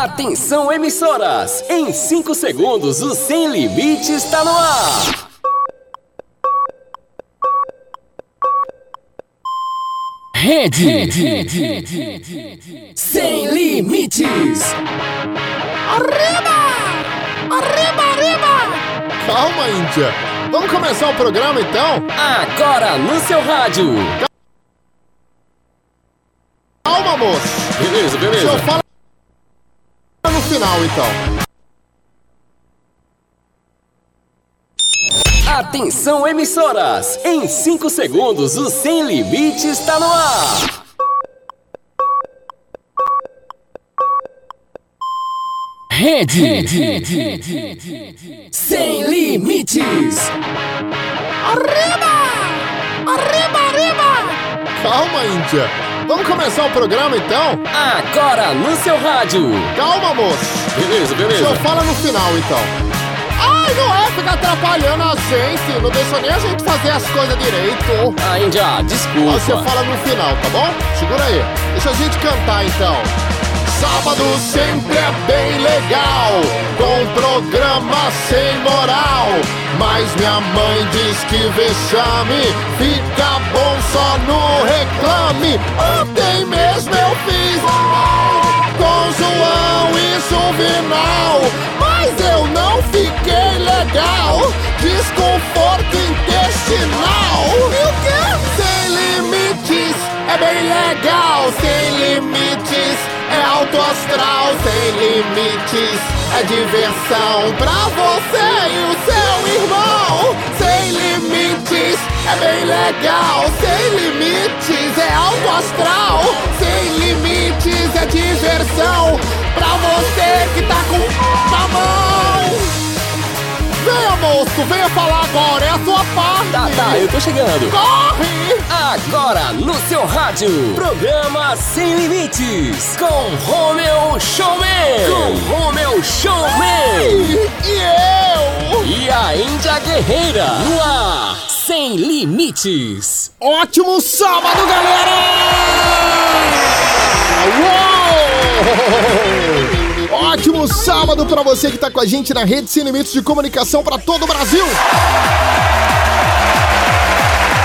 Atenção, emissoras! Em 5 segundos, o Sem Limite está no ar! Rede, Sem Limites! Arriba! Arriba, arriba! Calma, Índia. Vamos começar o programa então? Agora no seu rádio! Calma, moço. Beleza, beleza. falar no final então. Atenção, emissoras! Em 5 segundos, o Sem Limite está no ar! Rede, Sem Limites! Arriba! Arriba, arriba! Calma, Índia. Vamos começar o programa então? Agora no seu rádio! Calma, moço. Beleza, beleza. eu falar no final então. Ai, não é ficar atrapalhando a gente. Não deixa nem a gente fazer as coisas direito. Ah, Índia, Aí Você desculpa. fala no final, tá bom? Segura aí. Deixa a gente cantar então. Sábado sempre é bem legal, com programa sem moral. Mas minha mãe diz que vexame fica bom só no reclame. Ontem mesmo eu fiz com João e Juvenal, mas eu não fiquei legal. Desconforto intestinal. E o quê? Sem limites é bem legal. Sem limites alto astral. Sem limites é diversão pra você e o seu irmão. Sem limites é bem legal. Sem limites é alto astral. Sem limites é diversão pra você que tá com na mão. Venha, moço, venha falar agora, é a sua parte. Tá, tá, eu tô chegando. Corre! Agora no seu rádio, programa Sem Limites, com Romeu Showman. Com Romeu Showman. E eu? E a Índia Guerreira, no ar, Sem Limites. Ótimo sábado, galera! Uou! Ótimo sábado pra você que tá com a gente na rede Sem Limites de Comunicação pra todo o Brasil.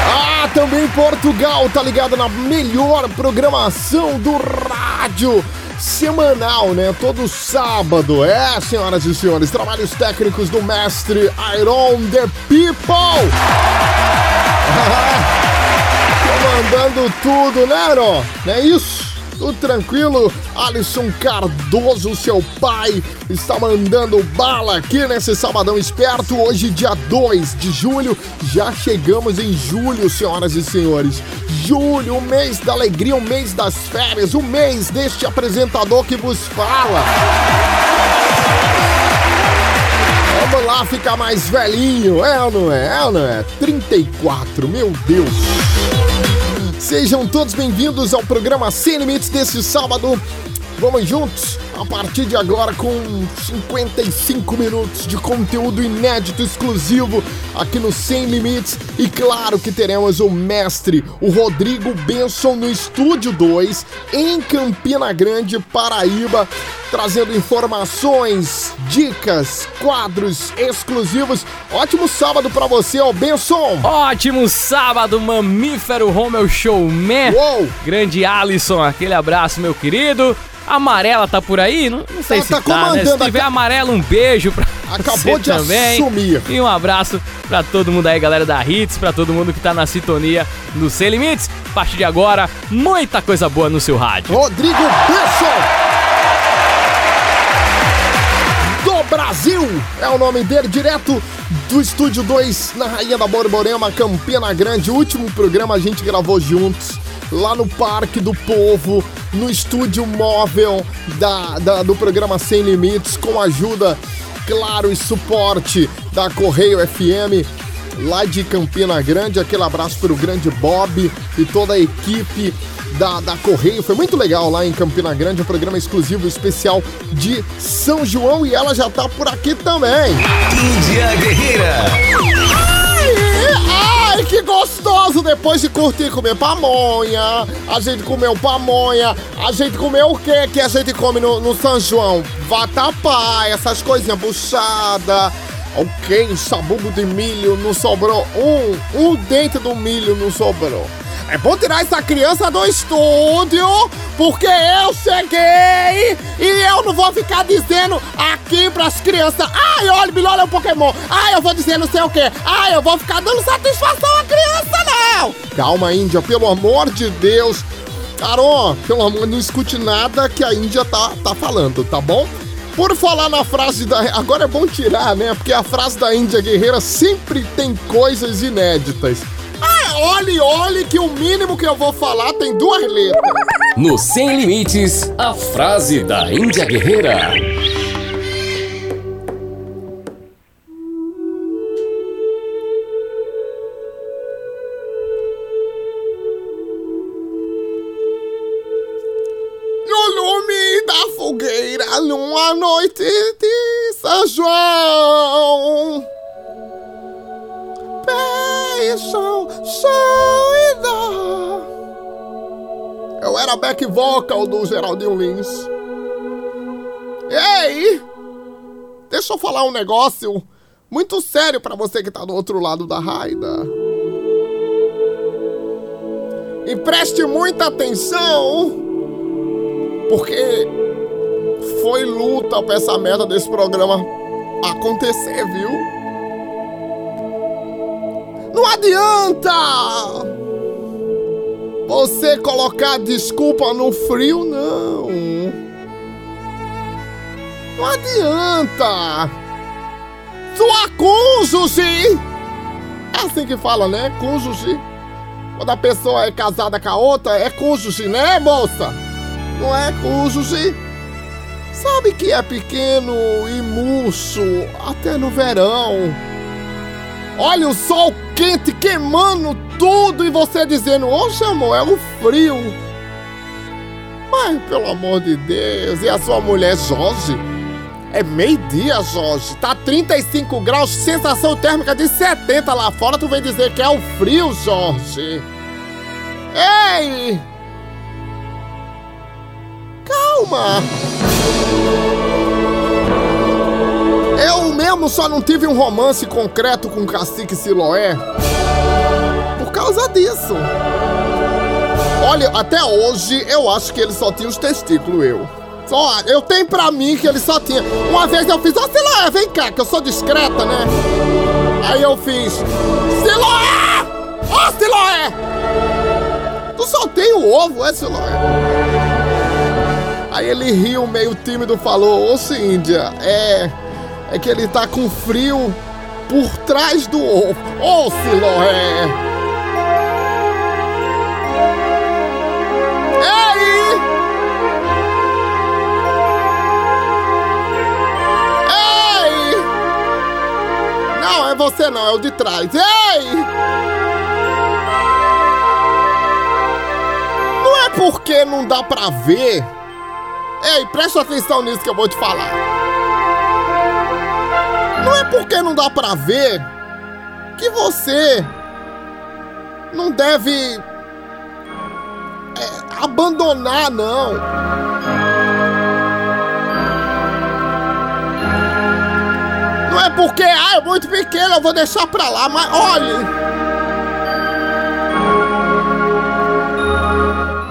Ah, também Portugal tá ligado na melhor programação do rádio semanal, né? Todo sábado. É, senhoras e senhores, trabalhos técnicos do mestre Iron the People. Comandando tudo, né, Aaron? Não é isso? Tudo tranquilo? Alisson Cardoso, seu pai, está mandando bala aqui nesse sabadão esperto. Hoje, dia 2 de julho, já chegamos em julho, senhoras e senhores. Julho, o mês da alegria, o mês das férias, o mês deste apresentador que vos fala. Vamos lá ficar mais velhinho, é ou não é? É ou não é? 34, meu Deus. Sejam todos bem-vindos ao programa Sem Limites desse sábado. Vamos juntos a partir de agora com 55 minutos de conteúdo inédito exclusivo aqui no Sem Limites. E claro que teremos o mestre, o Rodrigo Benson, no Estúdio 2, em Campina Grande, Paraíba, trazendo informações, dicas, quadros exclusivos. Ótimo sábado pra você, ó, Benson! Ótimo sábado, mamífero Romeu Showman. Uou! Grande Alisson, aquele abraço, meu querido. Amarela tá por aí? Não, não sei Tá- se tá tá, né? Se tiver amarela, um beijo pra Acabou de também. assumir. E um abraço pra todo mundo aí, galera da Hits, pra todo mundo que tá na sintonia do Sem Limites. A partir de agora, muita coisa boa no seu rádio. Rodrigo Benson. Do Brasil é o nome dele, direto do Estúdio 2 na Rainha da Borborema, Campina Grande. O último programa a gente gravou juntos lá no Parque do Povo, no estúdio móvel da, da- do programa Sem Limites, com ajuda, claro, e suporte da Correio FM lá de Campina Grande. Aquele abraço para o grande Bob e toda a equipe da, da Correio. Foi muito legal lá em Campina Grande, um programa exclusivo especial de São João e ela já tá por aqui também. Índia Guerreira. Ai, que gostoso! Depois de curtir comer pamonha, a gente comeu pamonha, a gente comeu o que que a gente come no, no São João? Vatapá, essas coisinhas, buchada. Ok, sabugo de milho não sobrou um, um dente do milho não sobrou. É bom tirar essa criança do estúdio, porque eu cheguei e eu não vou ficar dizendo aqui pras crianças, ai, olha, Billy, olha o Pokémon, ai, eu vou dizer não sei o que, ai, eu vou ficar dando satisfação à criança, não! Calma, Índia, pelo amor de Deus. Carol, pelo amor, não escute nada que a Índia tá, tá falando, tá bom? Por falar na frase da. Agora é bom tirar, né? Porque a frase da Índia Guerreira sempre tem coisas inéditas. Olhe, olhe que o mínimo que eu vou falar tem duas letras. No Sem Limites, a frase da Índia Guerreira. No lume da fogueira, numa noite de São João. Eu era back vocal do Geraldinho Lins. Ei! Deixa eu falar um negócio muito sério pra você que tá do outro lado da raida. E preste muita atenção, porque foi luta pra essa merda desse programa acontecer, viu? Não adianta você colocar desculpa no frio, não. Não adianta. Sua cônjuge. É assim que fala, né? Cônjuge. Quando a pessoa é casada com a outra, é cônjuge, né, moça? Não é cônjuge? Sabe que é pequeno e murcho até no verão. Olha o sol quente queimando tudo e você dizendo, oxe amor, é o frio. Mas pelo amor de Deus, e a sua mulher Jorge? É meio-dia, Jorge. Tá 35 graus, sensação térmica de 70 lá fora. Tu vem dizer que é o frio, Jorge. Ei! Calma! Eu mesmo só não tive um romance concreto com o cacique Siloé por causa disso. Olha, até hoje eu acho que ele só tinha os testículos, eu. Só, eu tenho pra mim que ele só tinha. Uma vez eu fiz, ó, Siloé, vem cá, que eu sou discreta, né? Aí eu fiz, Siloé! Ó, Siloé! Tu só tem o ovo, é, Siloé? Aí ele riu meio tímido falou, ô Cíndia, é. É que ele tá com frio por trás do ovo. Ô Siloé! Ei! Ei! Não, é você não, é o de trás. Ei! Não é porque não dá pra ver. Ei, presta atenção nisso que eu vou te falar. Porque não dá pra ver que você não deve é, abandonar, não. Não é porque, ah, é muito pequeno, eu vou deixar pra lá, mas olhe.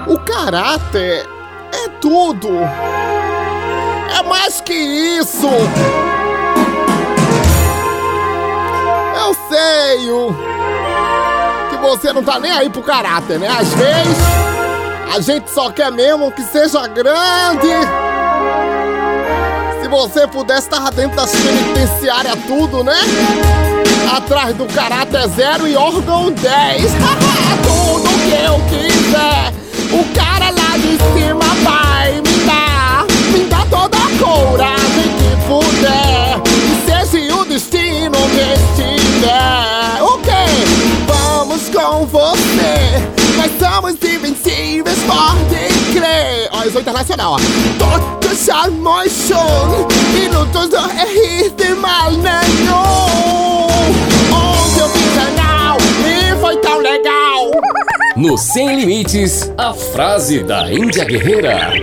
O caráter é tudo. É mais que isso. Eu sei que você não tá nem aí pro caráter, né? Às vezes a gente só quer mesmo que seja grande. Se você pudesse estar dentro das penitenciárias tudo, né? Atrás do caráter zero e órgão 10. tudo que eu quiser. O cara lá de cima vai me dar. Me dá toda a coragem que puder. E seja o destino que estiver. Ok, vamos com você. Nós somos invencíveis, pode crer. Ó, eu sou internacional, ó. Todos somos son. Minutos não errar de mal nenhum. Onde eu vi canal e No Sem Limites, a frase da Índia Guerreira.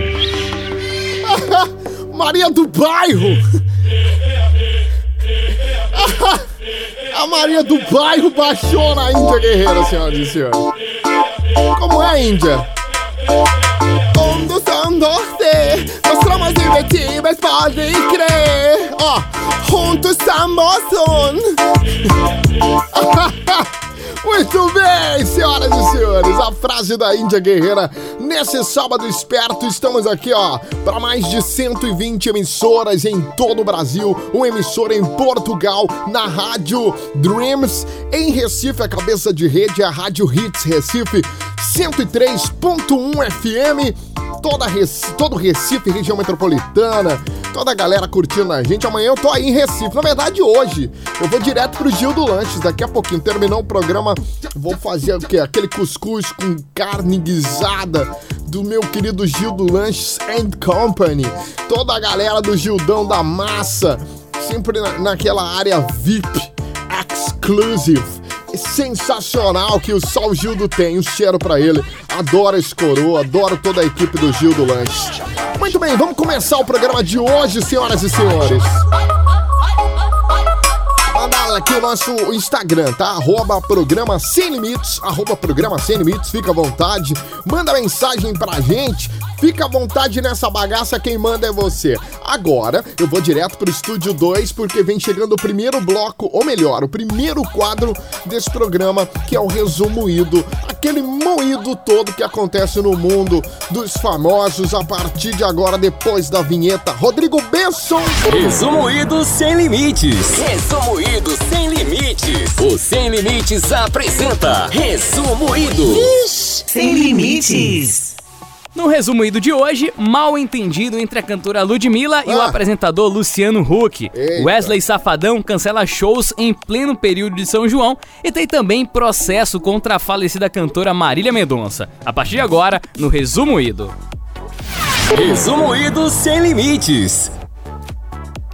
Maria do Bairro! A Maria do Bairro baixou na Índia Guerreira, senhoras e senhores. Como é, Índia? Um dos doce, nós somos imbatíveis, podem crer. Ó, juntos somos um. Muito bem, senhoras e senhores, a frase da Índia Guerreira. Nesse sábado esperto, estamos aqui, ó, para mais de 120 emissoras em todo o Brasil, uma emissora em Portugal, na Rádio Dreams, em Recife, a cabeça de rede é a Rádio Hits Recife 103.1 FM toda Recife, todo Recife, região metropolitana, toda a galera curtindo a gente. Amanhã eu tô aí em Recife. Na verdade, hoje eu vou direto pro Gil do Lanches. Daqui a pouquinho, terminou o programa, vou fazer o quê? Aquele cuscuz com carne guisada do meu querido Gil do Lanches and Company. Toda a galera do Gildão da Massa, sempre na, naquela área VIP, exclusive sensacional que o Sol Gildo tem. Um cheiro para ele. Adoro esse coroa, adoro toda a equipe do Gildo Lanche. Muito bem, vamos começar o programa de hoje, senhoras e senhores aqui o nosso Instagram, tá? Arroba programa Sem Limites, arroba programa Sem Limites, fica à vontade. Manda mensagem pra gente, fica à vontade nessa bagaça, quem manda é você. Agora, eu vou direto pro estúdio 2, porque vem chegando o primeiro bloco, ou melhor, o primeiro quadro desse programa, que é o resumo ido, aquele moído todo que acontece no mundo dos famosos a partir de agora, depois da vinheta. Rodrigo Benson. Resumo ido sem limites. Resumo ido sem limites. O Sem Limites apresenta Resumo Ido. Sem Limites. No resumo ido de hoje, mal entendido entre a cantora Ludmilla e o Ah. apresentador Luciano Huck. Eita. Wesley Safadão cancela shows em pleno período de São João e tem também processo contra a falecida cantora Marília Mendonça. A partir de agora, no resumo ido. Resumo Ido sem limites.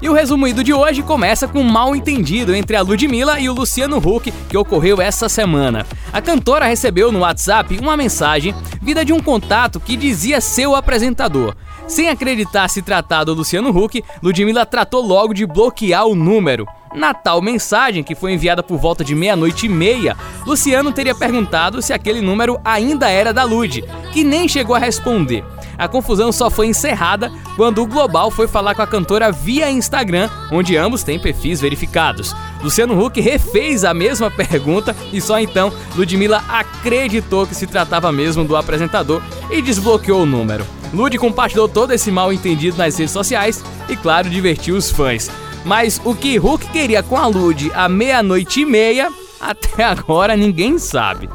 E o resumo ido de hoje começa com um mal entendido entre a Ludmilla e o Luciano Huck que ocorreu essa semana. A cantora recebeu no WhatsApp uma mensagem vinda de um contato que dizia ser o apresentador. Sem acreditar se tratar do Luciano Huck, Ludmilla tratou logo de bloquear o número. Na tal mensagem, que foi enviada por volta de meia-noite e meia, Luciano teria perguntado se aquele número ainda era da Lud, que nem chegou a responder. A confusão só foi encerrada quando o Global foi falar com a cantora via Instagram, onde ambos têm perfis verificados. Luciano Huck refez a mesma pergunta e só então Ludmilla acreditou que se tratava mesmo do apresentador e desbloqueou o número. Lud compartilhou todo esse mal entendido nas redes sociais e, claro, divertiu os fãs. Mas o que Huck queria com a Lud à meia-noite e meia, até agora ninguém sabe.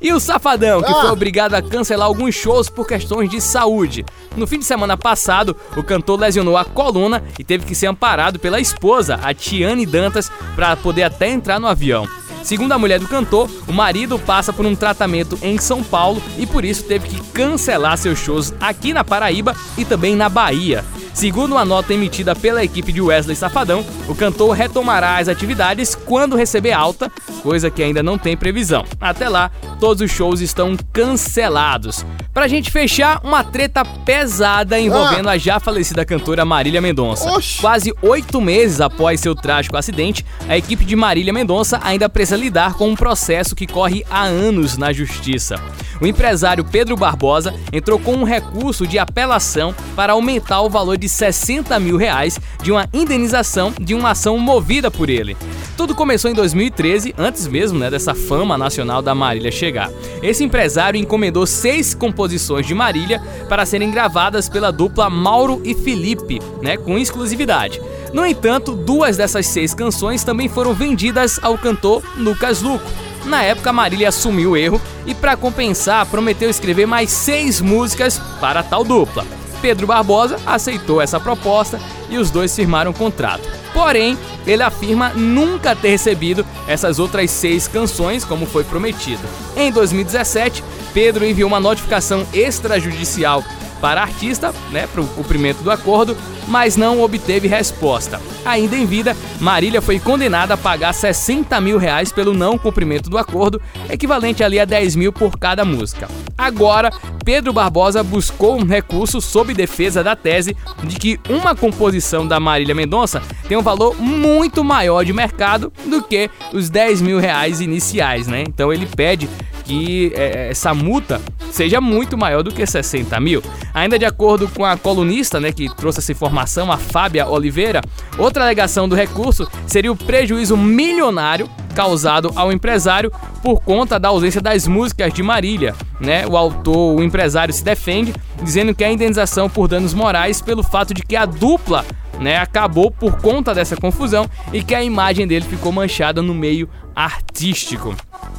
E o Safadão, que Ah. foi obrigado a cancelar alguns shows por questões de saúde. No fim de semana passado, o cantor lesionou a coluna e teve que ser amparado pela esposa, a Tiane Dantas, para poder até entrar no avião. Segundo a mulher do cantor, o marido passa por um tratamento em São Paulo e por isso teve que cancelar seus shows aqui na Paraíba e também na Bahia. Segundo uma nota emitida pela equipe de Wesley Safadão, o cantor retomará as atividades quando receber alta, coisa que ainda não tem previsão. Até lá, todos os shows estão cancelados. Pra gente fechar, uma treta pesada envolvendo a já falecida cantora Marília Mendonça. Oxi. Quase oito meses após seu trágico acidente, a equipe de Marília Mendonça ainda precisa lidar com um processo que corre há anos na justiça. O empresário Pedro Barbosa entrou com um recurso de apelação para aumentar o valor de 60 mil reais de uma indenização de uma ação movida por ele. Tudo começou em 2013, antes mesmo né, dessa fama nacional da Marília chegar. Esse empresário encomendou seis composições de Marília para serem gravadas pela dupla Mauro e Felipe, né, com exclusividade. No entanto, duas dessas seis canções também foram vendidas ao cantor Lucas Luco. Na época, Marília assumiu o erro e, para compensar, prometeu escrever mais seis músicas para a tal dupla. Pedro Barbosa aceitou essa proposta e os dois firmaram um contrato. Porém, ele afirma nunca ter recebido essas outras seis canções como foi prometido. Em 2017, Pedro enviou uma notificação extrajudicial para a artista, né, para o cumprimento do acordo, mas não obteve resposta. Ainda em vida, Marília foi condenada a pagar 60 mil reais pelo não cumprimento do acordo, equivalente ali a 10 mil por cada música. Agora, Pedro Barbosa buscou um recurso sob defesa da tese de que uma composição da Marília Mendonça tem um valor muito maior de mercado do que os 10 mil reais iniciais, né? Então ele pede que é, essa multa seja muito maior do que 60 mil. Ainda de acordo com a colunista né, que trouxe essa informação, a Fábia Oliveira, outra alegação do recurso seria o prejuízo milionário causado ao empresário por conta da ausência das músicas de Marília. Né? O autor, o empresário, se defende dizendo que a indenização por danos morais pelo fato de que a dupla né, acabou por conta dessa confusão e que a imagem dele ficou manchada no meio artístico.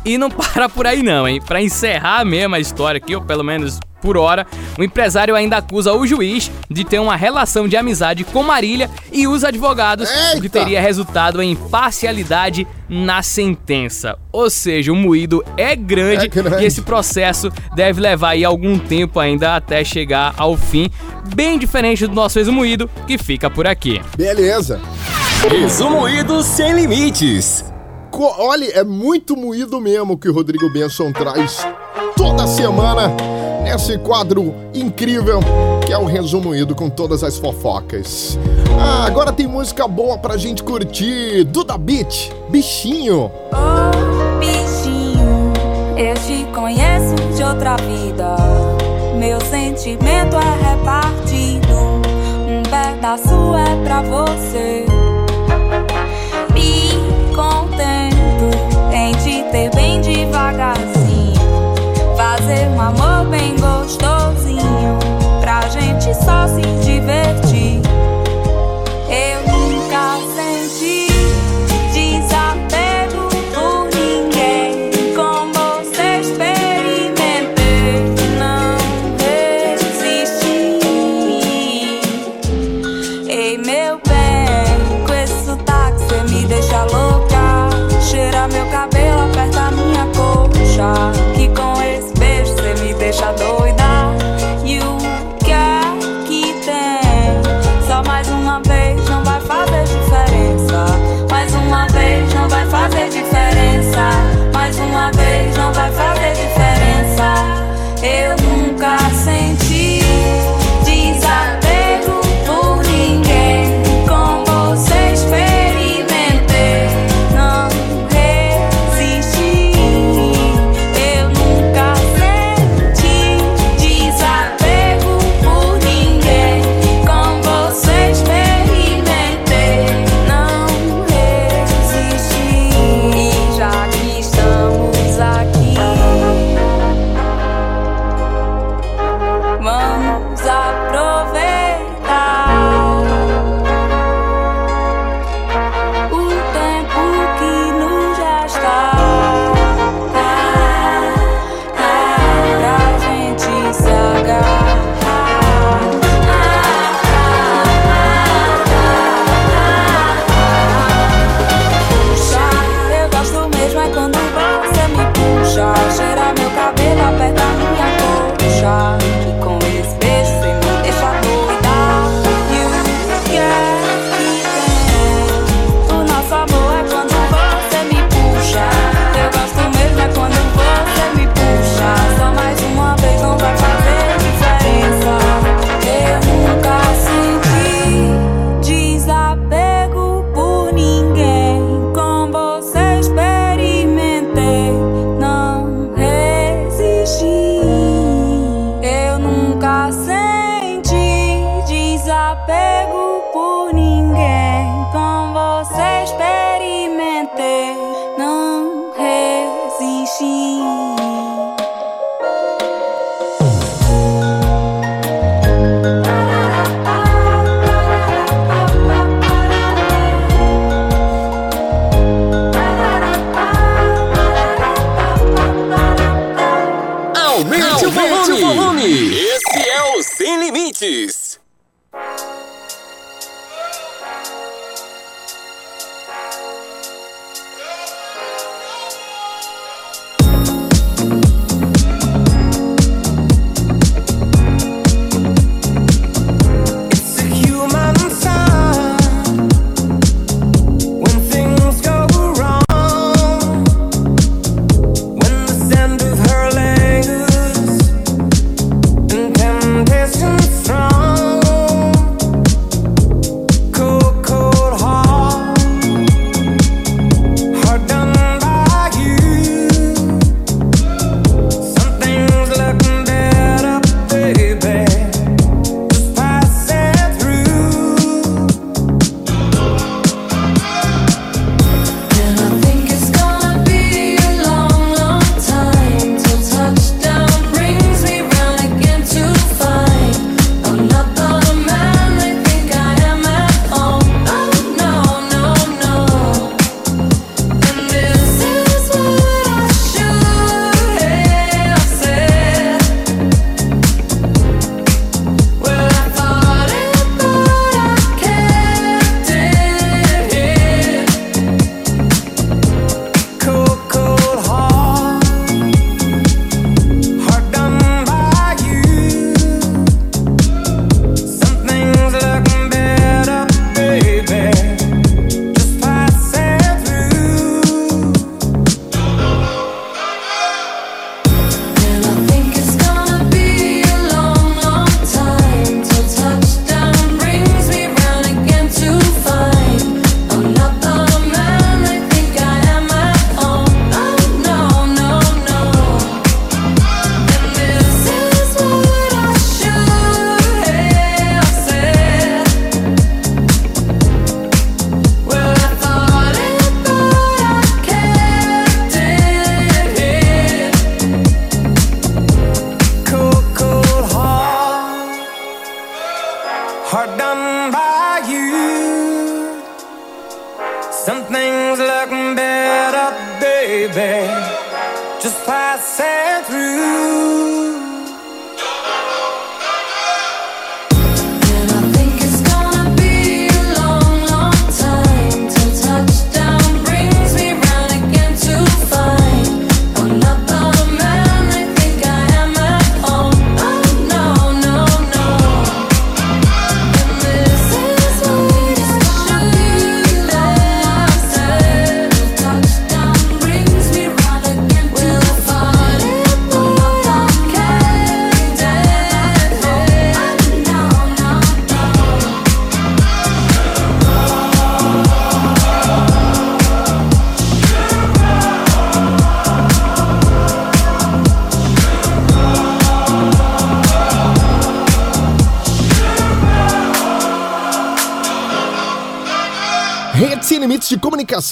E não para por aí não, hein? Para encerrar mesmo a história aqui, ou pelo menos por hora, o empresário ainda acusa o juiz de ter uma relação de amizade com Marília e os advogados, o que teria resultado em parcialidade na sentença. Ou seja, o moído é grande, é grande, e esse processo deve levar aí algum tempo ainda até chegar ao fim, bem diferente do nosso ex-moído, que fica por aqui. Beleza. Resumoído sem limites. Olha, é muito moído mesmo que o Rodrigo Benson traz toda semana nesse quadro incrível que é o Resumoído com todas as fofocas. Ah, agora tem música boa pra gente curtir. Duda Beat, bichinho. Oh, bichinho, eu te conheço de outra vida. Meu sentimento é repartido. Um pedaço é pra você. Devagarzinho. Fazer um amor bem gostosinho. Pra gente só se divertir.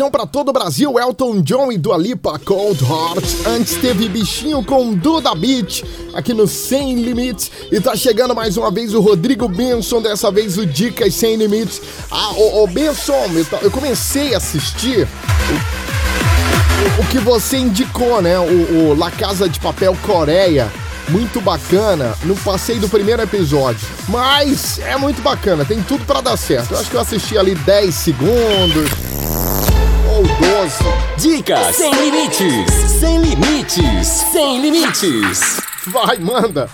Comunicação para todo o Brasil, Elton John e Dua Lipa, Cold Heart. Antes teve Bichinho com Duda Beat, aqui no Sem Limites. E tá chegando mais uma vez o Rodrigo Benson, dessa vez o Dicas Sem Limites. Ah, ô, ô Benson, eu, comecei a assistir o, o, o, que você indicou, né? O, o La Casa de Papel Coreia muito bacana no passeio do primeiro episódio. Mas é muito bacana, tem tudo para dar certo. Eu acho que eu assisti ali 10 segundos 12. Dicas sem limites, sem limites, sem limites. Vai, manda.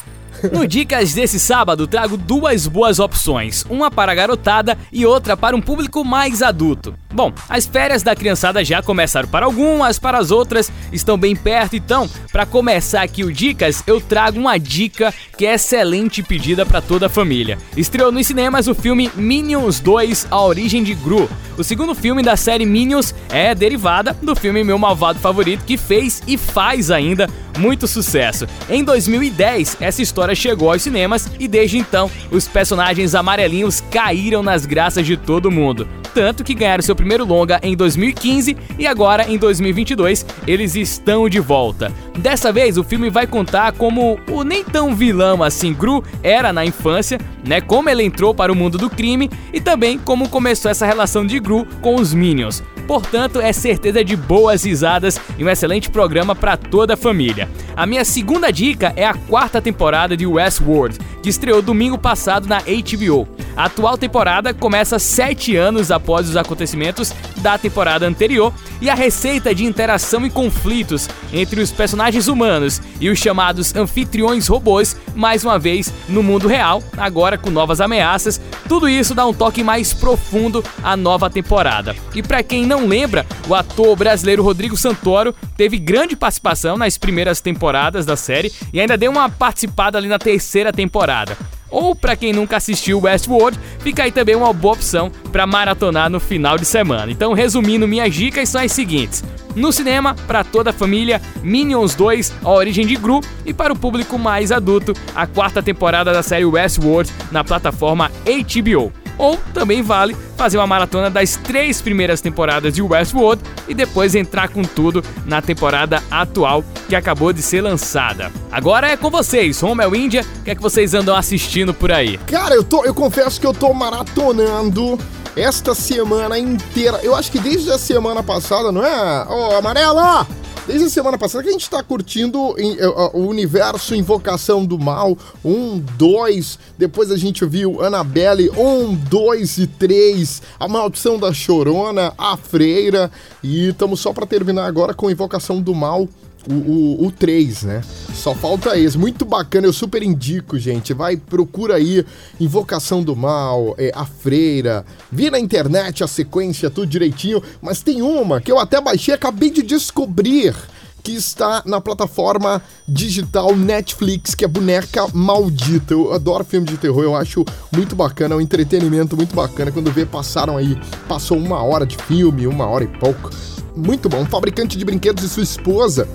No Dicas desse sábado, trago duas boas opções, uma para a garotada e outra para um público mais adulto. Bom, as férias da criançada já começaram para algumas, para as outras estão bem perto, então, para começar aqui o Dicas, eu trago uma dica que é excelente pedida para toda a família. Estreou nos cinemas o filme Minions 2: A Origem de Gru. O segundo filme da série Minions é derivada do filme Meu Malvado Favorito, que fez e faz ainda muito sucesso. Em 2010, essa história chegou aos cinemas e desde então os personagens amarelinhos caíram nas graças de todo mundo. Tanto que ganharam seu primeiro longa em 2015 e agora em 2022 eles estão de volta. Dessa vez o filme vai contar como o nem tão vilão assim Gru era na infância, né? Como ele entrou para o mundo do crime e também como começou essa relação de Gru com os Minions. Portanto, é certeza de boas risadas e um excelente programa para toda a família. A minha segunda dica é a quarta temporada de Westworld, que estreou domingo passado na HBO. A atual temporada começa sete anos após os acontecimentos da temporada anterior e a receita de interação e conflitos entre os personagens humanos e os chamados anfitriões robôs, mais uma vez no mundo real, agora com novas ameaças. Tudo isso dá um toque mais profundo à nova temporada. E para quem não lembra, o ator brasileiro Rodrigo Santoro teve grande participação nas primeiras temporadas da série e ainda deu uma participada ali na terceira temporada. Ou para quem nunca assistiu Westworld, fica aí também uma boa opção para maratonar no final de semana. Então, resumindo, minhas dicas são as seguintes: no cinema, para toda a família, Minions 2, A Origem de Gru, e para o público mais adulto, a quarta temporada da série Westworld na plataforma HBO. Ou também vale fazer uma maratona das três primeiras temporadas de Westworld e depois entrar com tudo na temporada atual que acabou de ser lançada. Agora é com vocês, Romel Índia, o que é que vocês andam assistindo por aí? Cara, eu, tô, eu confesso que eu tô maratonando esta semana inteira. Eu acho que desde a semana passada, não é? Ô, oh, amarelo! Desde a semana passada que a gente tá curtindo em, uh, o universo Invocação do Mal 1, 2, depois a gente viu Annabelle 1, 2 e 3, A Maldição da Chorona, A Freira, e estamos só para terminar agora com Invocação do Mal o, o, o 3, né? Só falta esse. Muito bacana, eu super indico, gente. Vai, procura aí Invocação do Mal, é, A Freira. Vi na internet a sequência, tudo direitinho. Mas tem uma que eu até baixei, acabei de descobrir que está na plataforma digital Netflix, que é Boneca Maldita. Eu adoro filme de terror, eu acho muito bacana, é um entretenimento muito bacana. Quando vê, passaram aí, passou uma hora de filme, uma hora e pouco muito bom. Um fabricante de brinquedos e sua esposa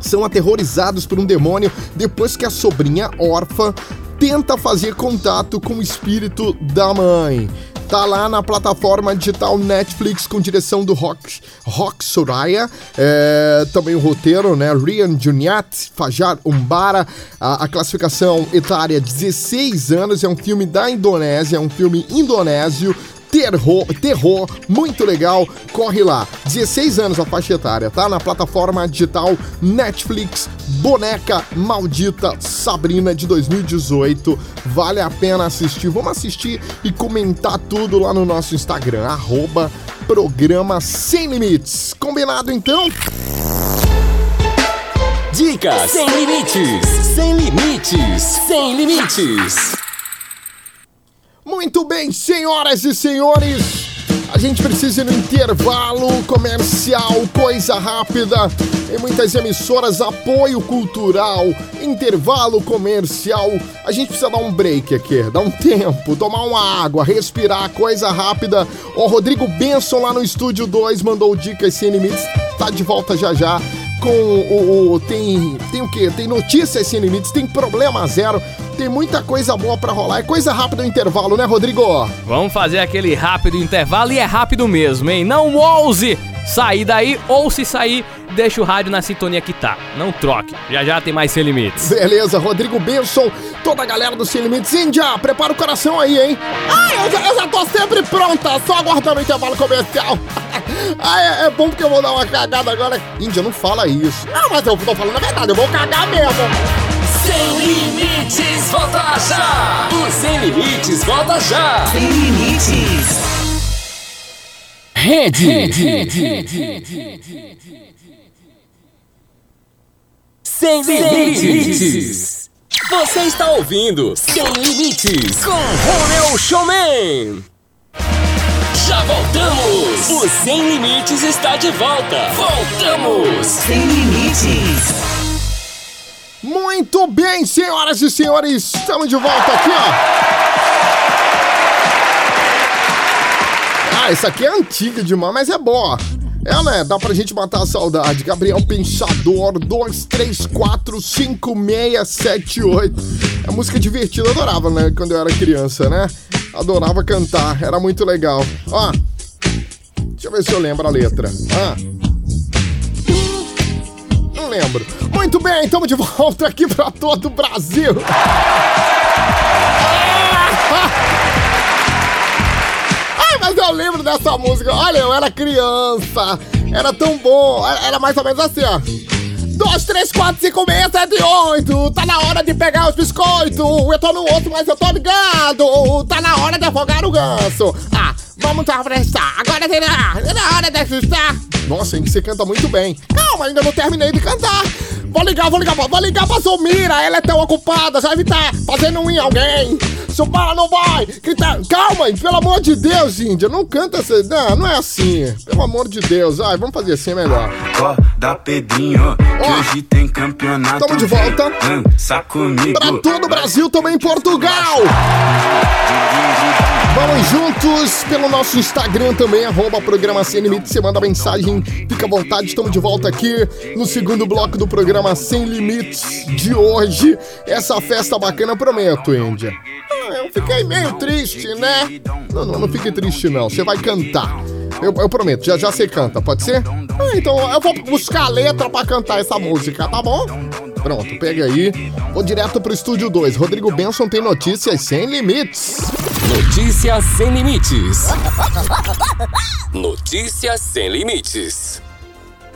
são aterrorizados por um demônio depois que a sobrinha órfã tenta fazer contato com o espírito da mãe. Tá lá na plataforma digital Netflix com direção do Rock, Rock Soraya, é, também o roteiro, né? Rian Juniat, Fajar Umbara, a, a, classificação etária 16 anos, é um filme da Indonésia, é um filme indonésio, terror, terror, muito legal. Corre lá. 16 anos a faixa etária, tá? Na plataforma digital Netflix, Boneca Maldita Sabrina de 2018. Vale a pena assistir. Vamos assistir e comentar tudo lá no nosso Instagram, arroba programa Sem Limites. Combinado então? Dicas sem limites, sem limites, sem limites. Muito bem, senhoras e senhores. A gente precisa ir no intervalo comercial, coisa rápida. Em muitas emissoras, apoio cultural, intervalo comercial. A gente precisa dar um break aqui, dar um tempo, tomar uma água, respirar, coisa rápida. O Rodrigo Benson lá no estúdio 2 mandou dicas sem limites. Tá de volta já já com o, o, tem tem o que tem notícias sem limites tem problema zero tem muita coisa boa para rolar. É coisa rápida no intervalo né Rodrigo? Vamos fazer aquele rápido intervalo e é rápido mesmo hein? Não ouse sair daí ou se sair deixa o rádio na sintonia que tá. Não troque já já tem mais sem limites. Beleza Rodrigo Benson toda a galera do sem limites. Índia prepara o coração aí hein? Ah eu já, eu já tô sempre pronta só aguardando o intervalo comercial. Ah, é, é, bom porque eu vou dar uma cagada agora. Índia, não fala isso. Não, mas eu tô falando a verdade, eu vou cagar mesmo. Sem limites, volta já! O Sem Limites, volta já! Sem limites. Rede. Rede. Sem limites. Você está ouvindo Sem Limites com Romeu Showman. Já voltamos! O Sem Limites está de volta! Voltamos! Sem limites. Muito bem, senhoras e senhores, estamos de volta aqui, ó. Ah, essa aqui é antiga demais, mas é boa. É, né? Dá pra gente matar a saudade. Gabriel Pensador, 2345678. É música divertida, eu adorava, né? Quando eu era criança, né? Adorava cantar, era muito legal. Ó, deixa eu ver se eu lembro a letra. Ah. Lembro. Muito bem, estamos de volta aqui pra todo o Brasil. Ai, mas eu lembro dessa música. Olha, eu era criança. Era tão bom. Era mais ou menos assim, ó. 2, 3, 4, 5, 6, 7, 8. Tá na hora de pegar os biscoitos. Eu tô no outro, mas eu tô ligado. Tá na hora de afogar o ganso. Vamos prestar. Agora será. É na hora de assustar. Nossa, hein, você canta muito bem. Calma, ainda não terminei de cantar. Vou ligar, vou ligar, vou ligar pra Somira. Ela é tão ocupada, já deve estar fazendo um em alguém. Seu pai não vai gritar. Calma, pelo amor de Deus, Índia. Não canta assim. Não, não é assim. Pelo amor de Deus. Ai, vamos fazer assim melhor. Ó, da Pedrinho, que Ó, hoje tem campeonato. tamo de volta. Dança comigo. Pra todo o Brasil, também em Portugal. Vamos juntos pelo nosso Instagram também, arroba programa Sem Limites. Você manda mensagem, fica à vontade. Estamos de volta aqui no segundo bloco do programa Sem Limites de hoje. Essa festa bacana, prometo, Índia. Eu fiquei meio triste, né? Não, não, não fique triste não, você vai cantar. Eu, eu prometo, já já você canta, pode ser? Ah, então eu vou buscar a letra pra cantar essa música, tá bom? Pronto, pega aí. Vou direto pro estúdio 2. Rodrigo Benson tem notícias sem limites. Notícias sem limites. Notícias sem limites.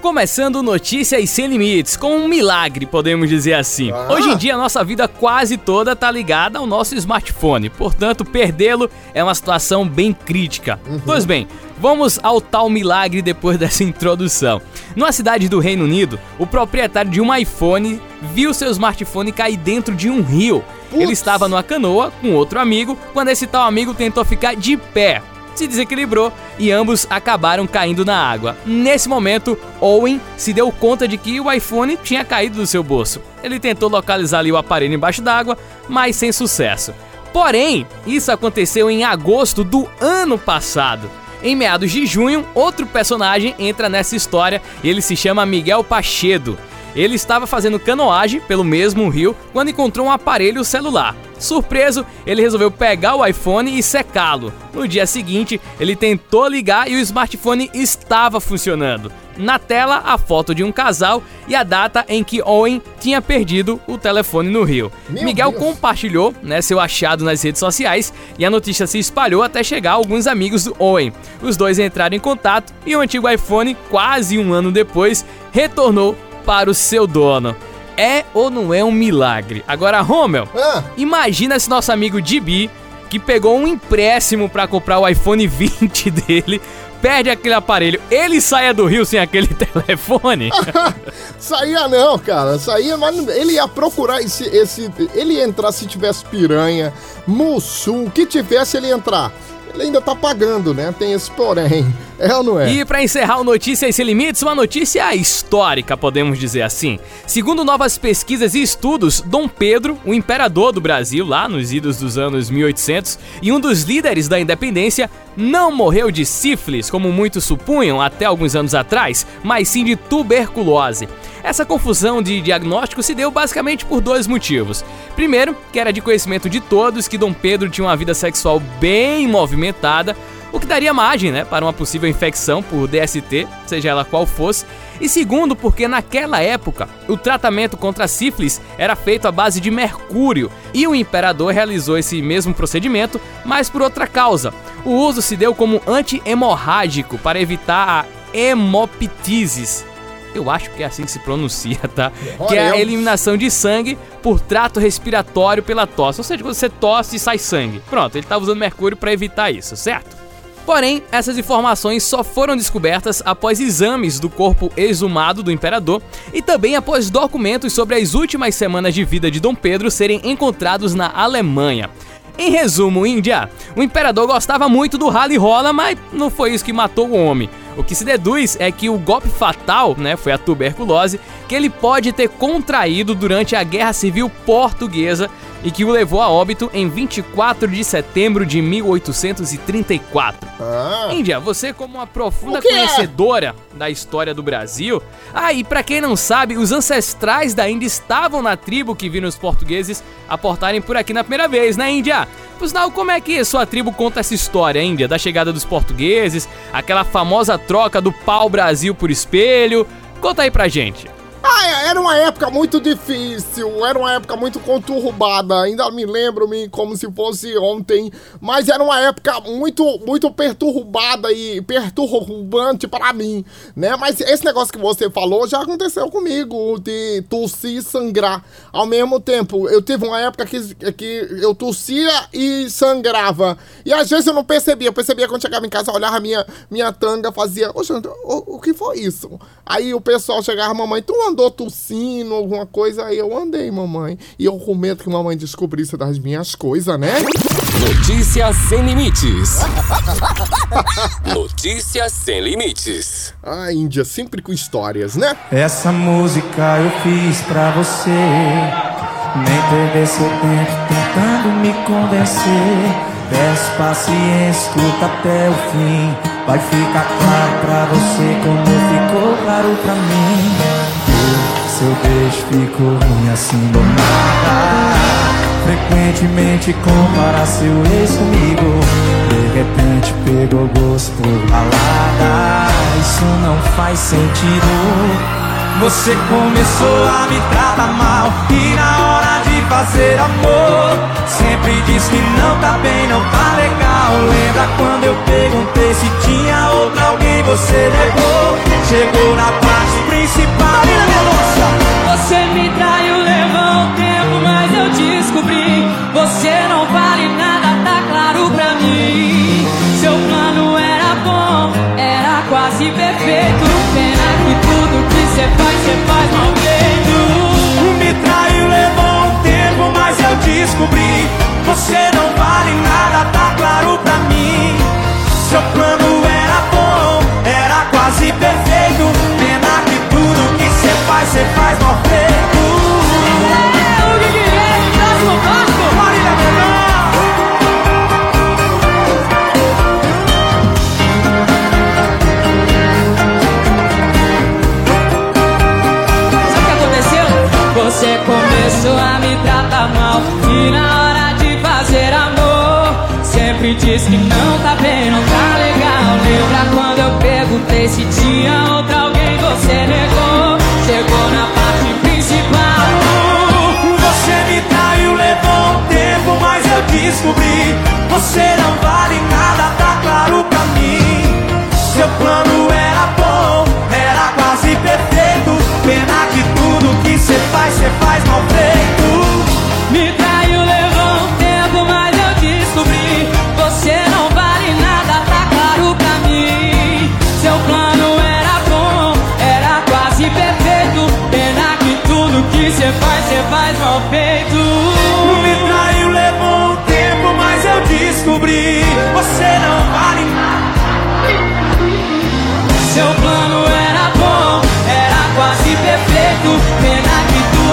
Começando notícias sem limites, com um milagre, podemos dizer assim. Ah. Hoje em dia, a nossa vida quase toda tá ligada ao nosso smartphone, portanto, perdê-lo é uma situação bem crítica. Pois bem, vamos ao tal milagre depois dessa introdução. Numa cidade do Reino Unido, o proprietário de um iPhone viu seu smartphone cair dentro de um rio. Ele Putz. estava numa canoa com outro amigo quando esse tal amigo tentou ficar de pé se desequilibrou e ambos acabaram caindo na água. Nesse momento, Owen se deu conta de que o iPhone tinha caído do seu bolso. Ele tentou localizar ali o aparelho embaixo d'água, mas sem sucesso. Porém, isso aconteceu em agosto do ano passado. Em meados de junho, outro personagem entra nessa história e ele se chama Miguel Pachedo. Ele estava fazendo canoagem pelo mesmo rio quando encontrou um aparelho celular. Surpreso, ele resolveu pegar o iPhone e secá-lo. No dia seguinte, ele tentou ligar e o smartphone estava funcionando. Na tela, a foto de um casal e a data em que Owen tinha perdido o telefone no Rio. Meu Miguel Deus. compartilhou né, seu achado nas redes sociais e a notícia se espalhou até chegar a alguns amigos do Owen. Os dois entraram em contato e o antigo iPhone, quase um ano depois, retornou para o seu dono. É ou não é um milagre? Agora, Romel, Ah, Imagina se nosso amigo Dibi, que pegou um empréstimo pra comprar o iPhone 20 dele, perde aquele aparelho, ele saia do Rio sem aquele telefone. saía não, cara. Saía, mas ele ia procurar esse, esse. Ele ia entrar se tivesse piranha, mussu, o que tivesse, ele ia entrar. Ele ainda tá pagando, né? Tem esse porém. É ou não é? E pra encerrar o Notícias Sem Limites, uma notícia histórica, podemos dizer assim. Segundo novas pesquisas e estudos, Dom Pedro, o imperador do Brasil, lá nos idos dos anos 1800, e um dos líderes da independência, não morreu de sífilis, como muitos supunham até alguns anos atrás, mas sim de tuberculose. Essa confusão de diagnóstico se deu basicamente por dois motivos. Primeiro, que era de conhecimento de todos que Dom Pedro tinha uma vida sexual bem movimentada, o que daria margem né, para uma possível infecção por DST, seja ela qual fosse. E segundo, porque naquela época o tratamento contra a sífilis era feito à base de mercúrio e o imperador realizou esse mesmo procedimento, mas por outra causa. O uso se deu como anti-hemorrágico para evitar a hemoptises. Eu acho que é assim que se pronuncia, tá? Que é a eliminação de sangue por trato respiratório pela tosse. Ou seja, quando você tosse e sai sangue. Pronto, ele estava usando mercúrio para evitar isso, certo? Porém, essas informações só foram descobertas após exames do corpo exumado do imperador e também após documentos sobre as últimas semanas de vida de Dom Pedro serem encontrados na Alemanha. Em resumo, Índia, o imperador gostava muito do rally rola, mas não foi isso que matou o homem. O que se deduz é que o golpe fatal, né, foi a tuberculose, que ele pode ter contraído durante a Guerra Civil Portuguesa e que o levou a óbito em 24 de setembro de 1834. Ah, Índia, você como uma profunda conhecedora da história do Brasil, ah, e pra quem não sabe, os ancestrais da Índia estavam na tribo que viram os portugueses aportarem por aqui na primeira vez, né, Índia? Por sinal, como é que sua tribo conta essa história, Índia, da chegada dos portugueses, aquela famosa troca do pau-brasil por espelho? Conta aí pra gente. Ah, era uma época muito difícil, era uma época muito conturbada, ainda me lembro-me como se fosse ontem, mas era uma época muito, muito perturbada e perturbante para mim, né? Mas esse negócio que você falou já aconteceu comigo, de tossir e sangrar ao mesmo tempo. Eu tive uma época que, que eu tossia e sangrava, e às vezes eu não percebia, eu percebia quando chegava em casa, olhava minha, minha tanga, fazia, oxe, o, o que foi isso? Aí o pessoal chegava, mamãe, tu andou tossindo, alguma coisa? Aí eu andei, mamãe. E eu com medo que mamãe descobrisse das minhas coisas, né? Notícias sem limites. Notícias sem limites. A Índia sempre com histórias, né? Essa música eu fiz pra você. Nem perder seu tempo tentando me convencer. Peço paciência, escuta até o fim. Vai ficar claro pra você como ficou claro pra mim. Eu, seu beijo ficou ruim assim do nada. Frequentemente compara seu ex comigo. De repente pegou gosto por balada. Isso não faz sentido. Você começou a me tratar mal E na hora de fazer amor Sempre diz que não tá bem, não tá legal Lembra quando eu perguntei se tinha outra alguém Você negou, chegou na parte moça Você me me diz que não tá bem, não tá legal. Lembra quando eu perguntei se tinha outra alguém, você negou. Chegou na parte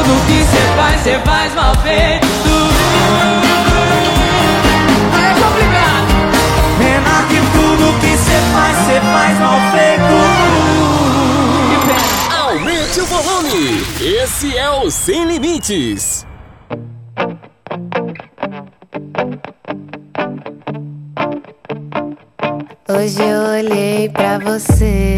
tudo que você faz, você faz mal feito. É complicado. Pena que tudo que você faz, você faz mal feito. Aumente o volume. Esse é o Sem Limites. Hoje eu olhei pra você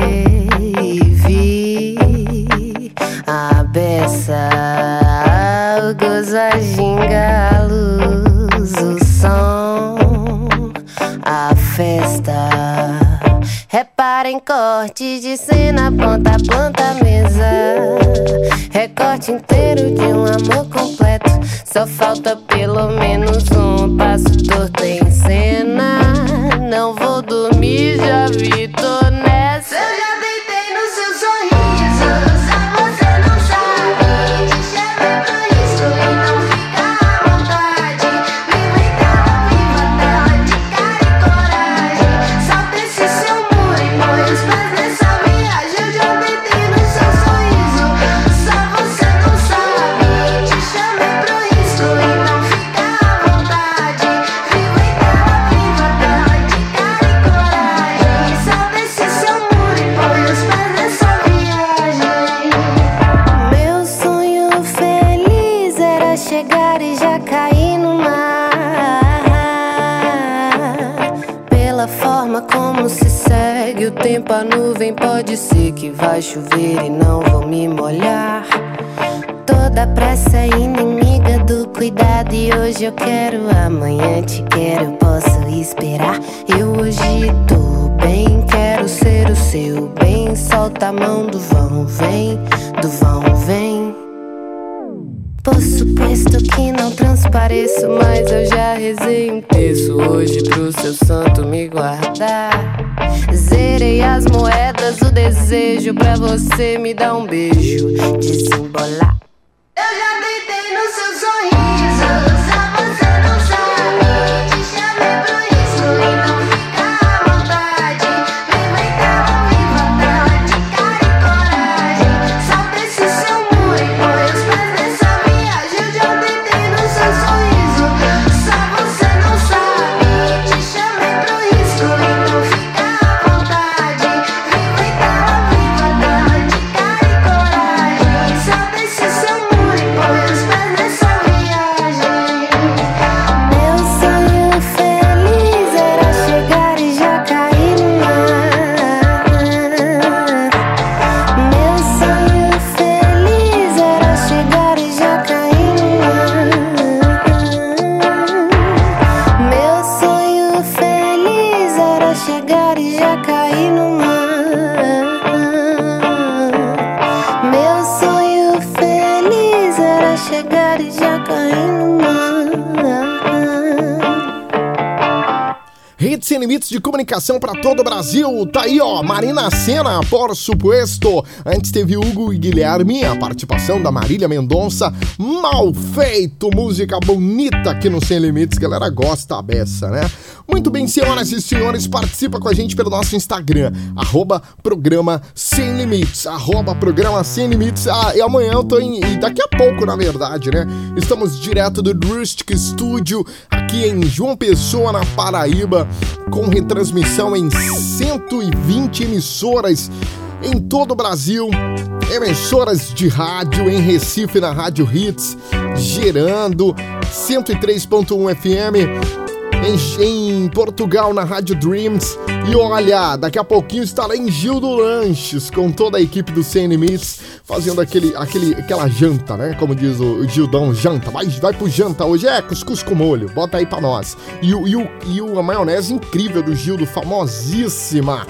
corte de cena, ponta planta, mesa. Eu quero, De comunicação para todo o Brasil. Tá aí, ó, Marina Senna, por supuesto. Antes teve Hugo e Guilherme, a participação da Marília Mendonça. Mal feito, música bonita aqui no Sem Limites. Galera gosta dessa, né? Muito bem, senhoras e senhores, participa com a gente pelo nosso Instagram, arroba programa Sem Limites, arroba programa Sem Limites. Ah, e amanhã eu tô em. e daqui a pouco, na verdade, né? Estamos direto do Drustic Studio, aqui em João Pessoa, na Paraíba, com retransmissão em 120 emissoras em todo o Brasil. Emissoras de rádio em Recife, na Rádio Hits, gerando 103.1 FM em, Portugal, na Rádio Dreams. E olha, daqui a pouquinho estará em Gildo Lanches, com toda a equipe do Sem Limites, fazendo aquele, aquele, aquela janta, né? Como diz o, o Gildão, janta. Vai, vai pro janta hoje. É, cuscuz com molho. Bota aí pra nós. E, o- e, o, e a maionese incrível do Gildo, famosíssima.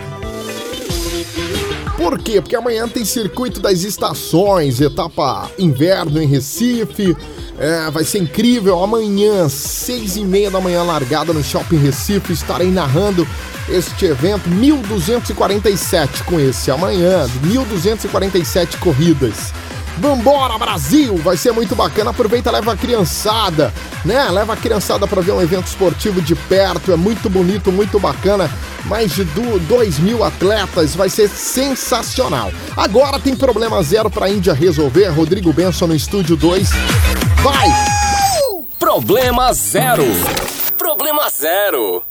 Por quê? Porque amanhã tem circuito das estações, etapa inverno em Recife. É, vai ser incrível. Amanhã, seis e meia da manhã, largada no Shopping Recife. Estarei narrando este evento 1247 com esse amanhã, 1247 corridas. Vambora, Brasil! Vai ser muito bacana. Aproveita, leva a criançada, né? Leva a criançada para ver um evento esportivo de perto. É muito bonito, muito bacana. Mais de 2 mil atletas. Vai ser sensacional. Agora tem problema zero para a Índia resolver. Rodrigo Benson no estúdio 2. Vai! Problema zero. Problema zero.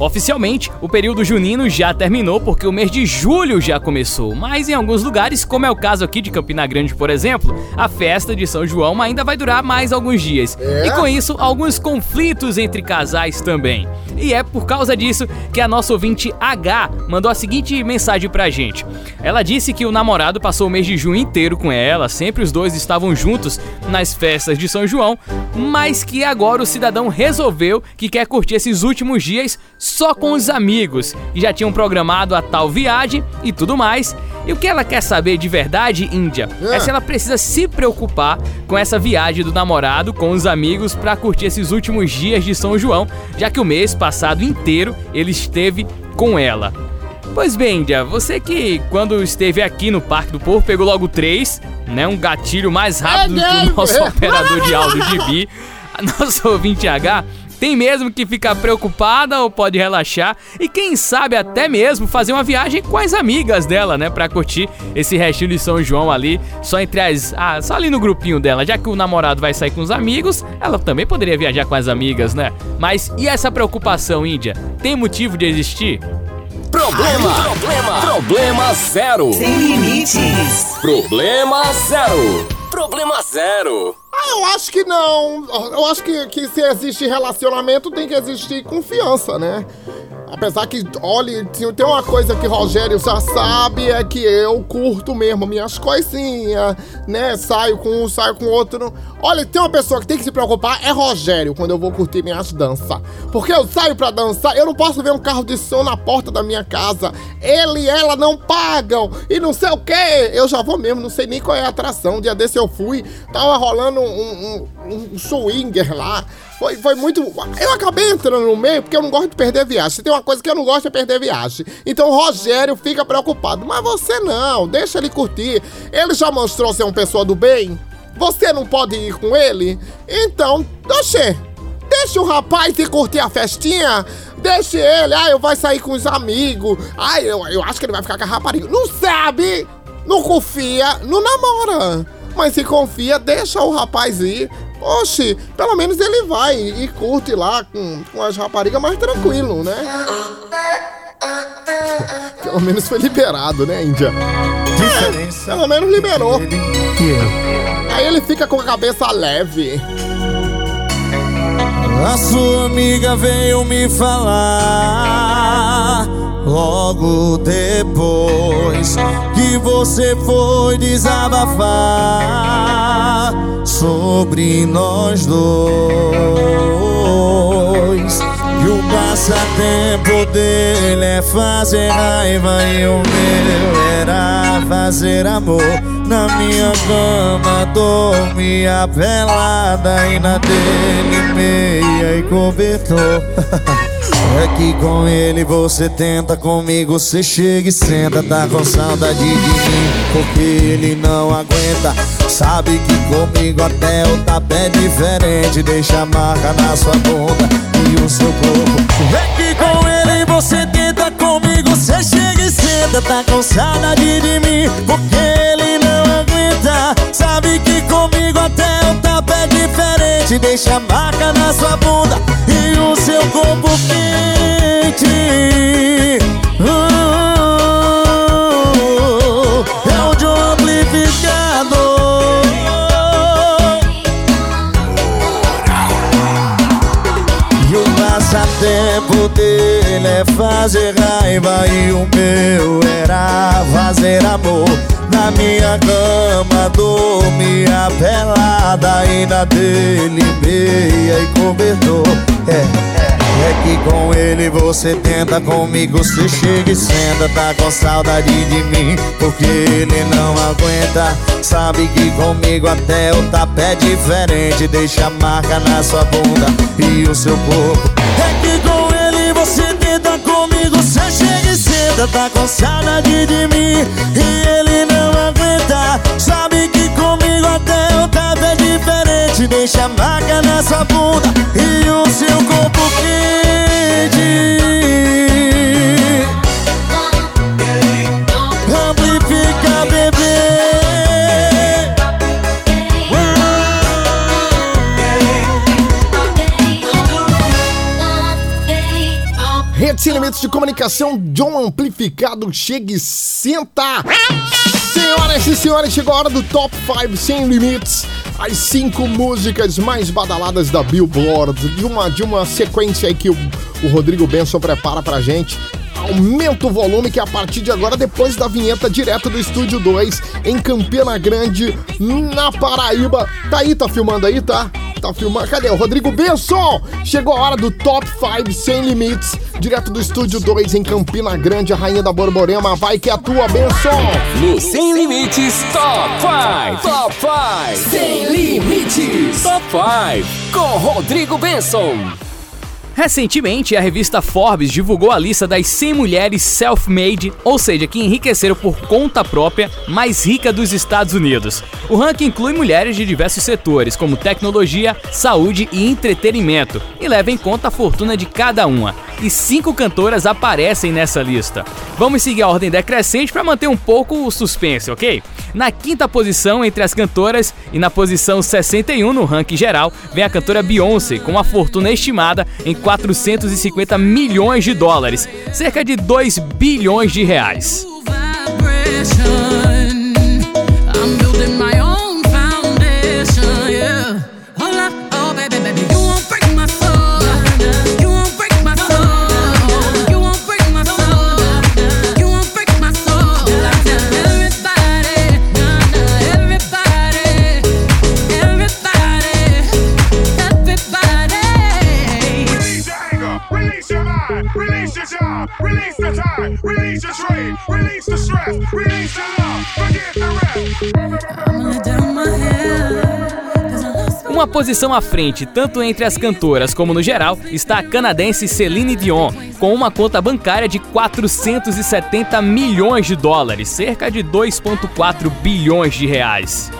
Oficialmente, o período junino já terminou porque o mês de julho já começou, mas em alguns lugares, como é o caso aqui de Campina Grande, por exemplo, a festa de São João ainda vai durar mais alguns dias. É? E com isso, alguns conflitos entre casais também. E é por causa disso que a nossa ouvinte H mandou a seguinte mensagem pra gente. Ela disse que o namorado passou o mês de junho inteiro com ela, sempre os dois estavam juntos nas festas de São João, mas que agora o cidadão resolveu que quer curtir esses últimos dias só com os amigos, que já tinham programado a tal viagem e tudo mais. E o que ela quer saber de verdade, Índia, é, É. se ela precisa se preocupar com essa viagem do namorado com os amigos pra curtir esses últimos dias de São João, já que o mês passado inteiro ele esteve com ela. Pois bem, Índia, você que quando esteve aqui no Parque do Povo pegou logo três, né? Um gatilho mais rápido do que Peguei, o nosso operador de áudio de Bi. A nossa ouvinte H tem mesmo que ficar preocupada ou pode relaxar e quem sabe até mesmo fazer uma viagem com as amigas dela, né, Pra curtir esse restinho de São João ali, só entre as, ah, só ali no grupinho dela, já que o namorado vai sair com os amigos, ela também poderia viajar com as amigas, né? Mas e essa preocupação, Índia? Tem motivo de existir? Problema, problema, problema zero. Sem limites. Problema zero. Problema zero. Ah, eu acho que não. Eu acho que, que se existe relacionamento, tem que existir confiança, né? Apesar que, olha, tem uma coisa que Rogério já sabe, é que eu curto mesmo minhas coisinhas, né? Saio com um, saio com outro. Olha, tem uma pessoa que tem que se preocupar, é Rogério, quando eu vou curtir minhas danças. Porque eu saio pra dançar, eu não posso ver um carro de som na porta da minha casa. Ele e ela não pagam, e não sei o quê. Eu já vou mesmo, não sei nem qual é a atração. Um dia desse eu fui, tava rolando um, um, um swinger lá. Foi, foi muito. Eu acabei entrando no meio porque eu não gosto de perder viagem. Se tem uma coisa que eu não gosto é perder viagem. Então o Rogério fica preocupado. Mas você não, deixa ele curtir. Ele já mostrou ser uma pessoa do bem. Você não pode ir com ele? Então, oxê, deixa o rapaz ir curtir a festinha. Deixa ele. Ah, eu vou sair com os amigos. Ah, eu, eu acho que ele vai ficar com a rapariga. Não sabe, não confia, não namora. Mas se confia, deixa o rapaz ir. Oxi, pelo menos ele vai e curte lá com, com as raparigas mais tranquilo, né? Pelo menos foi liberado, né, Índia? Diferença Pelo menos liberou. Aí ele fica com a cabeça leve. A sua amiga veio me falar logo depois que você foi desabafar sobre nós dois. E o passatempo dele é fazer raiva e o meu era fazer amor. Na minha cama dormia pelada e na dele meia e cobertor. É que com ele você tenta, comigo você chega e senta. Tá com saudade de mim, porque ele não aguenta. Sabe que comigo até o tapé é diferente. Deixa a marca na sua bunda e o seu corpo. É que com ele você tenta, comigo você chega e senta. Tá com saudade de mim, porque ele não aguenta. Sabe que comigo até o tapé é diferente. Deixa a marca na sua bunda e o seu corpo quente. Uh, é é fazer raiva E o meu era fazer amor. Na minha cama dormia pelada na dele meia e cobertor. É, é que com ele você tenta Comigo você chega e senta Tá com saudade de mim Porque ele não aguenta. Sabe que comigo até o tapé é diferente Deixa a marca na sua bunda e o seu corpo. É que com Tá com saudade de mim E ele não aguenta. Sabe que comigo até o tapa é diferente. Deixa a marca na sua bunda E o seu corpo quente. Sem Limites de Comunicação, John Amplificado, chega e senta! Senhoras e senhores, chegou a hora do Top 5 Sem Limites. As cinco músicas mais badaladas da Billboard. De uma, de uma sequência aí que o, o Rodrigo Benson prepara pra gente. Aumenta o volume que a partir de agora, depois da vinheta direto do Estúdio 2, em Campina Grande, na Paraíba. Tá aí, tá filmando aí, tá? Tá filmando. Cadê? O Rodrigo Benson! Chegou a hora do Top 5 Sem Limites, direto do Estúdio 2 em Campina Grande, a rainha da Borborema. Vai que é a tua, Benson! No Sem Limites Top 5. Top 5. Sem Limites. Top 5. Com Rodrigo Benson. Recentemente, a revista Forbes divulgou a lista das 100 mulheres self-made, ou seja, que enriqueceram por conta própria, mais rica dos Estados Unidos. O ranking inclui mulheres de diversos setores, como tecnologia, saúde e entretenimento, e leva em conta a fortuna de cada uma. E cinco cantoras aparecem nessa lista. Vamos seguir a ordem decrescente para manter um pouco o suspense, ok? Na quinta posição entre as cantoras e na posição 61 no ranking geral, vem a cantora Beyoncé, com uma fortuna estimada em 450 milhões de dólares, cerca de 2 bilhões de reais. Release the stress, release the love, forget the rest. I'm gonna down my head. Uma posição à frente, tanto entre as cantoras como no geral, está a canadense Celine Dion, com uma conta bancária de 470 milhões de dólares, cerca de 2,4 bilhões de reais.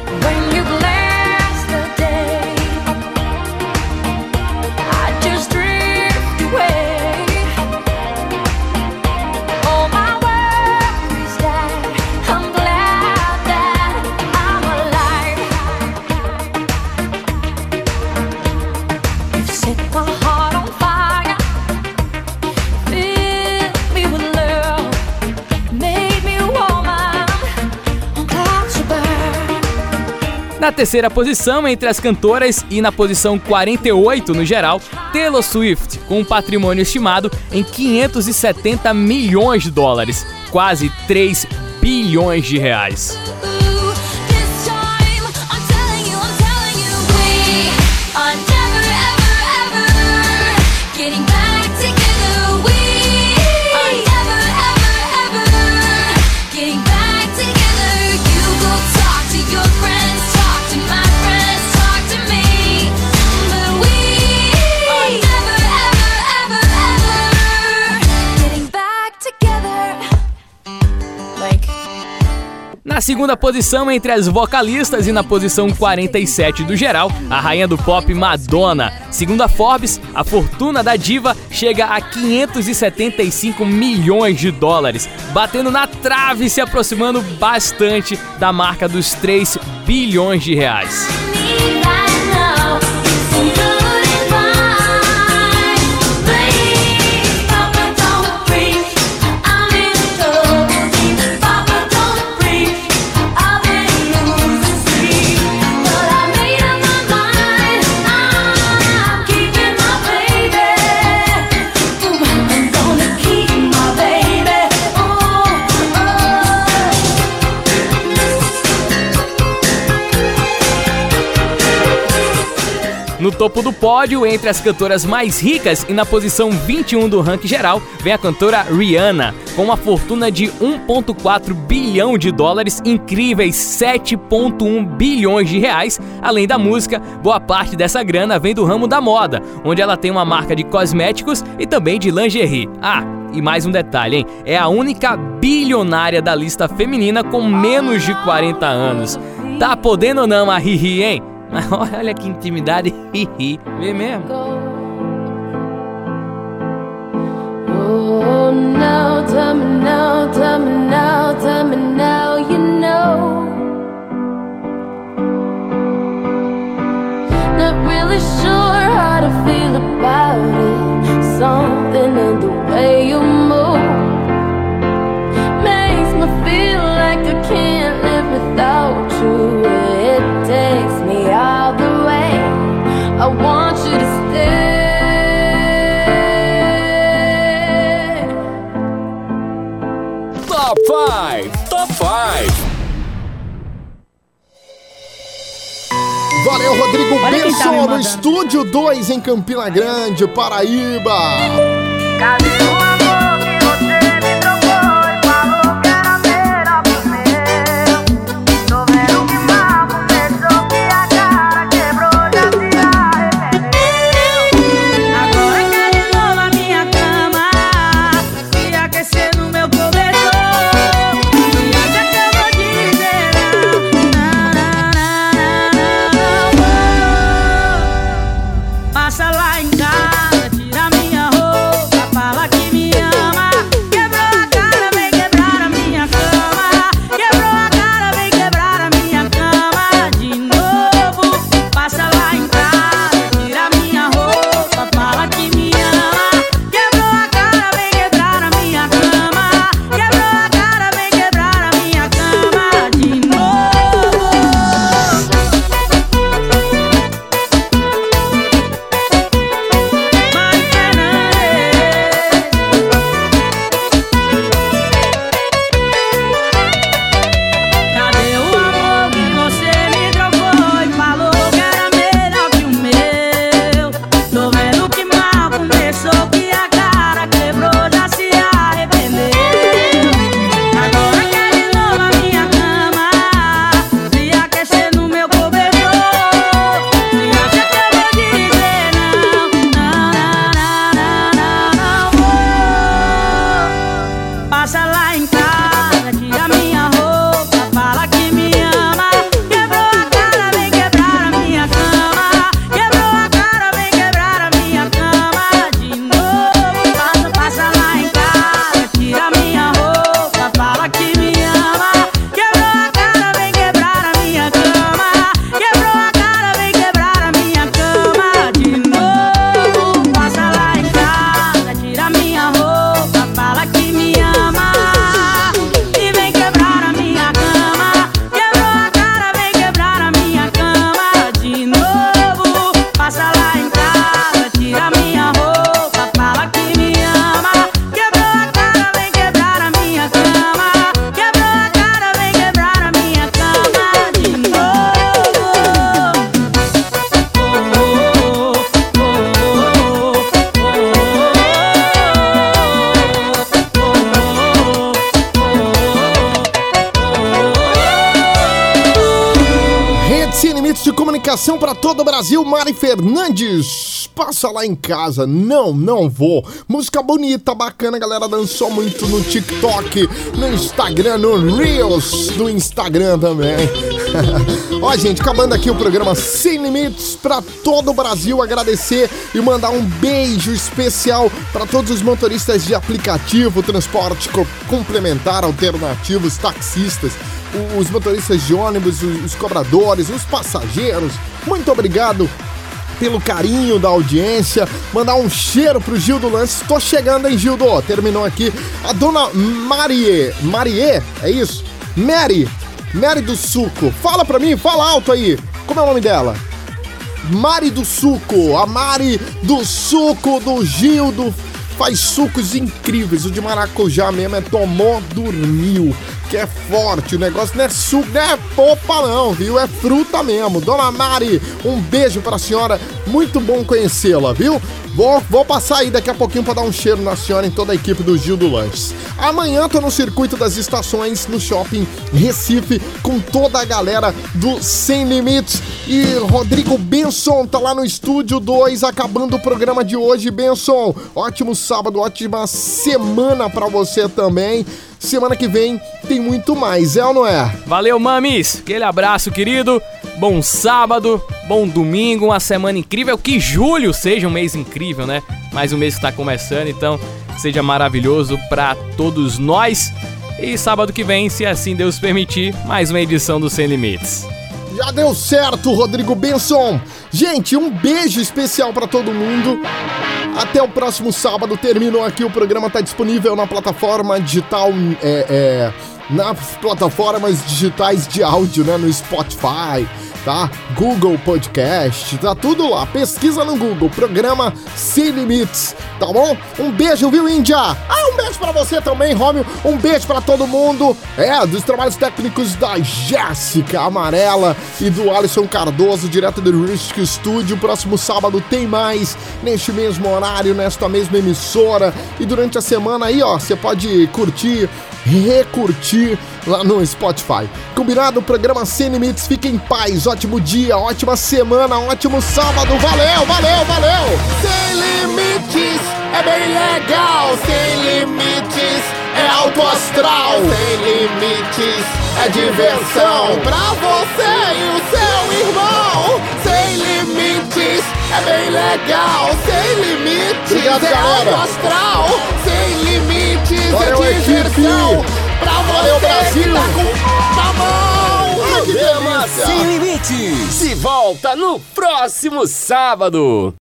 Na terceira posição entre as cantoras e na posição 48 no geral, Taylor Swift, com um patrimônio estimado em 570 milhões de dólares, quase 3 bilhões de reais. Na segunda posição entre as vocalistas e na posição 47 do geral, a rainha do pop Madonna. Segundo a Forbes, a fortuna da diva chega a 575 milhões de dólares, batendo na trave e se aproximando bastante da marca dos 3 bilhões de reais. Topo do pódio, entre as cantoras mais ricas e na posição 21 do ranking geral, vem a cantora Rihanna, com uma fortuna de 1,4 bilhão de dólares, incríveis 7,1 bilhões de reais. Além da música, boa parte dessa grana vem do ramo da moda, onde ela tem uma marca de cosméticos e também de lingerie. Ah, e mais um detalhe, hein? É a única bilionária da lista feminina com menos de 40 anos. Tá podendo ou não a Riri, hein? Mas olha que intimidade. Vê mesmo. Oh, now, now, now, now, you know. Without you. Valeu, Rodrigo quem tá Benson, no. Estúdio 2 em Campina Grande, Paraíba. Cadê o Comunicação para todo o Brasil, Mari Fernandes. Passa lá em casa. Não, não vou. Música bonita, bacana, a galera dançou muito no TikTok, no Instagram, no Reels do Instagram também. Ó, gente, acabando aqui o programa Sem Limites para todo o Brasil. Agradecer e mandar um beijo especial para todos os motoristas de aplicativo, transporte co- complementar, alternativos, taxistas, os motoristas de ônibus, os, cobradores, os passageiros. Muito obrigado pelo carinho da audiência. Mandar um cheiro pro Gildo Lance. Tô chegando, hein, Gildo? Terminou aqui. A dona Marie. Marie? É isso? Mary. Mary do Suco. Fala pra mim, fala alto aí. Como é o nome dela? Mari do Suco. A Mari do Suco do Gildo. Faz sucos incríveis. O de maracujá mesmo é tomou, dormiu. Que é forte. O negócio não é suco, não é popa, não, viu? É fruta mesmo. Dona Mari, um beijo pra senhora. Muito bom conhecê-la, viu? Vou, vou passar aí daqui a pouquinho pra dar um cheiro na senhora em toda a equipe do Gil do Lanches. Amanhã tô no circuito das estações no shopping Recife com toda a galera do Sem Limites. E Rodrigo Benson tá lá no estúdio 2 acabando o programa de hoje. Benson, ótimo sábado, ótima semana pra você também. Semana que vem tem muito mais, é ou não é? Valeu, mames. Aquele abraço, querido. bom sábado, bom domingo, uma semana incrível. Que julho seja um mês incrível, né? Mais um mês que tá começando, então seja maravilhoso para todos nós. E sábado que vem, se assim Deus permitir, mais uma edição do Sem Limites. Já deu certo, Rodrigo Benson. Gente, um beijo especial pra todo mundo. Até o próximo sábado. Terminou aqui. O programa tá disponível na plataforma digital. É, é, nas plataformas digitais de áudio, né? No Spotify, tá? Google Podcast, tá tudo lá. Pesquisa no Google, programa Sem Limites, tá bom? Um beijo, viu, Índia? Ah, um beijo pra você também, Romeo. Um beijo pra todo mundo. É, dos trabalhos técnicos da Jéssica Amarela e do Alisson Cardoso, direto do Risk Studio. Próximo sábado tem mais, neste mesmo horário, nesta mesma emissora. E durante a semana aí, ó, você pode curtir, recurtir lá no Spotify. Combinado? Programa Sem Limites. Fique em paz. Ótimo dia, ótima semana, ótimo sábado. Valeu, valeu, valeu! Sem Limites é bem legal. Sem Limites é alto astral. Sem Limites é diversão pra você e o seu irmão. Sem Limites é bem legal. Sem Limites Obrigado, é alto astral. Valeu, é diversão equipe. pra você Valeu, Brasil. que tá com na mão. Ai, que delícia. Sem Limites. Se volta no próximo sábado.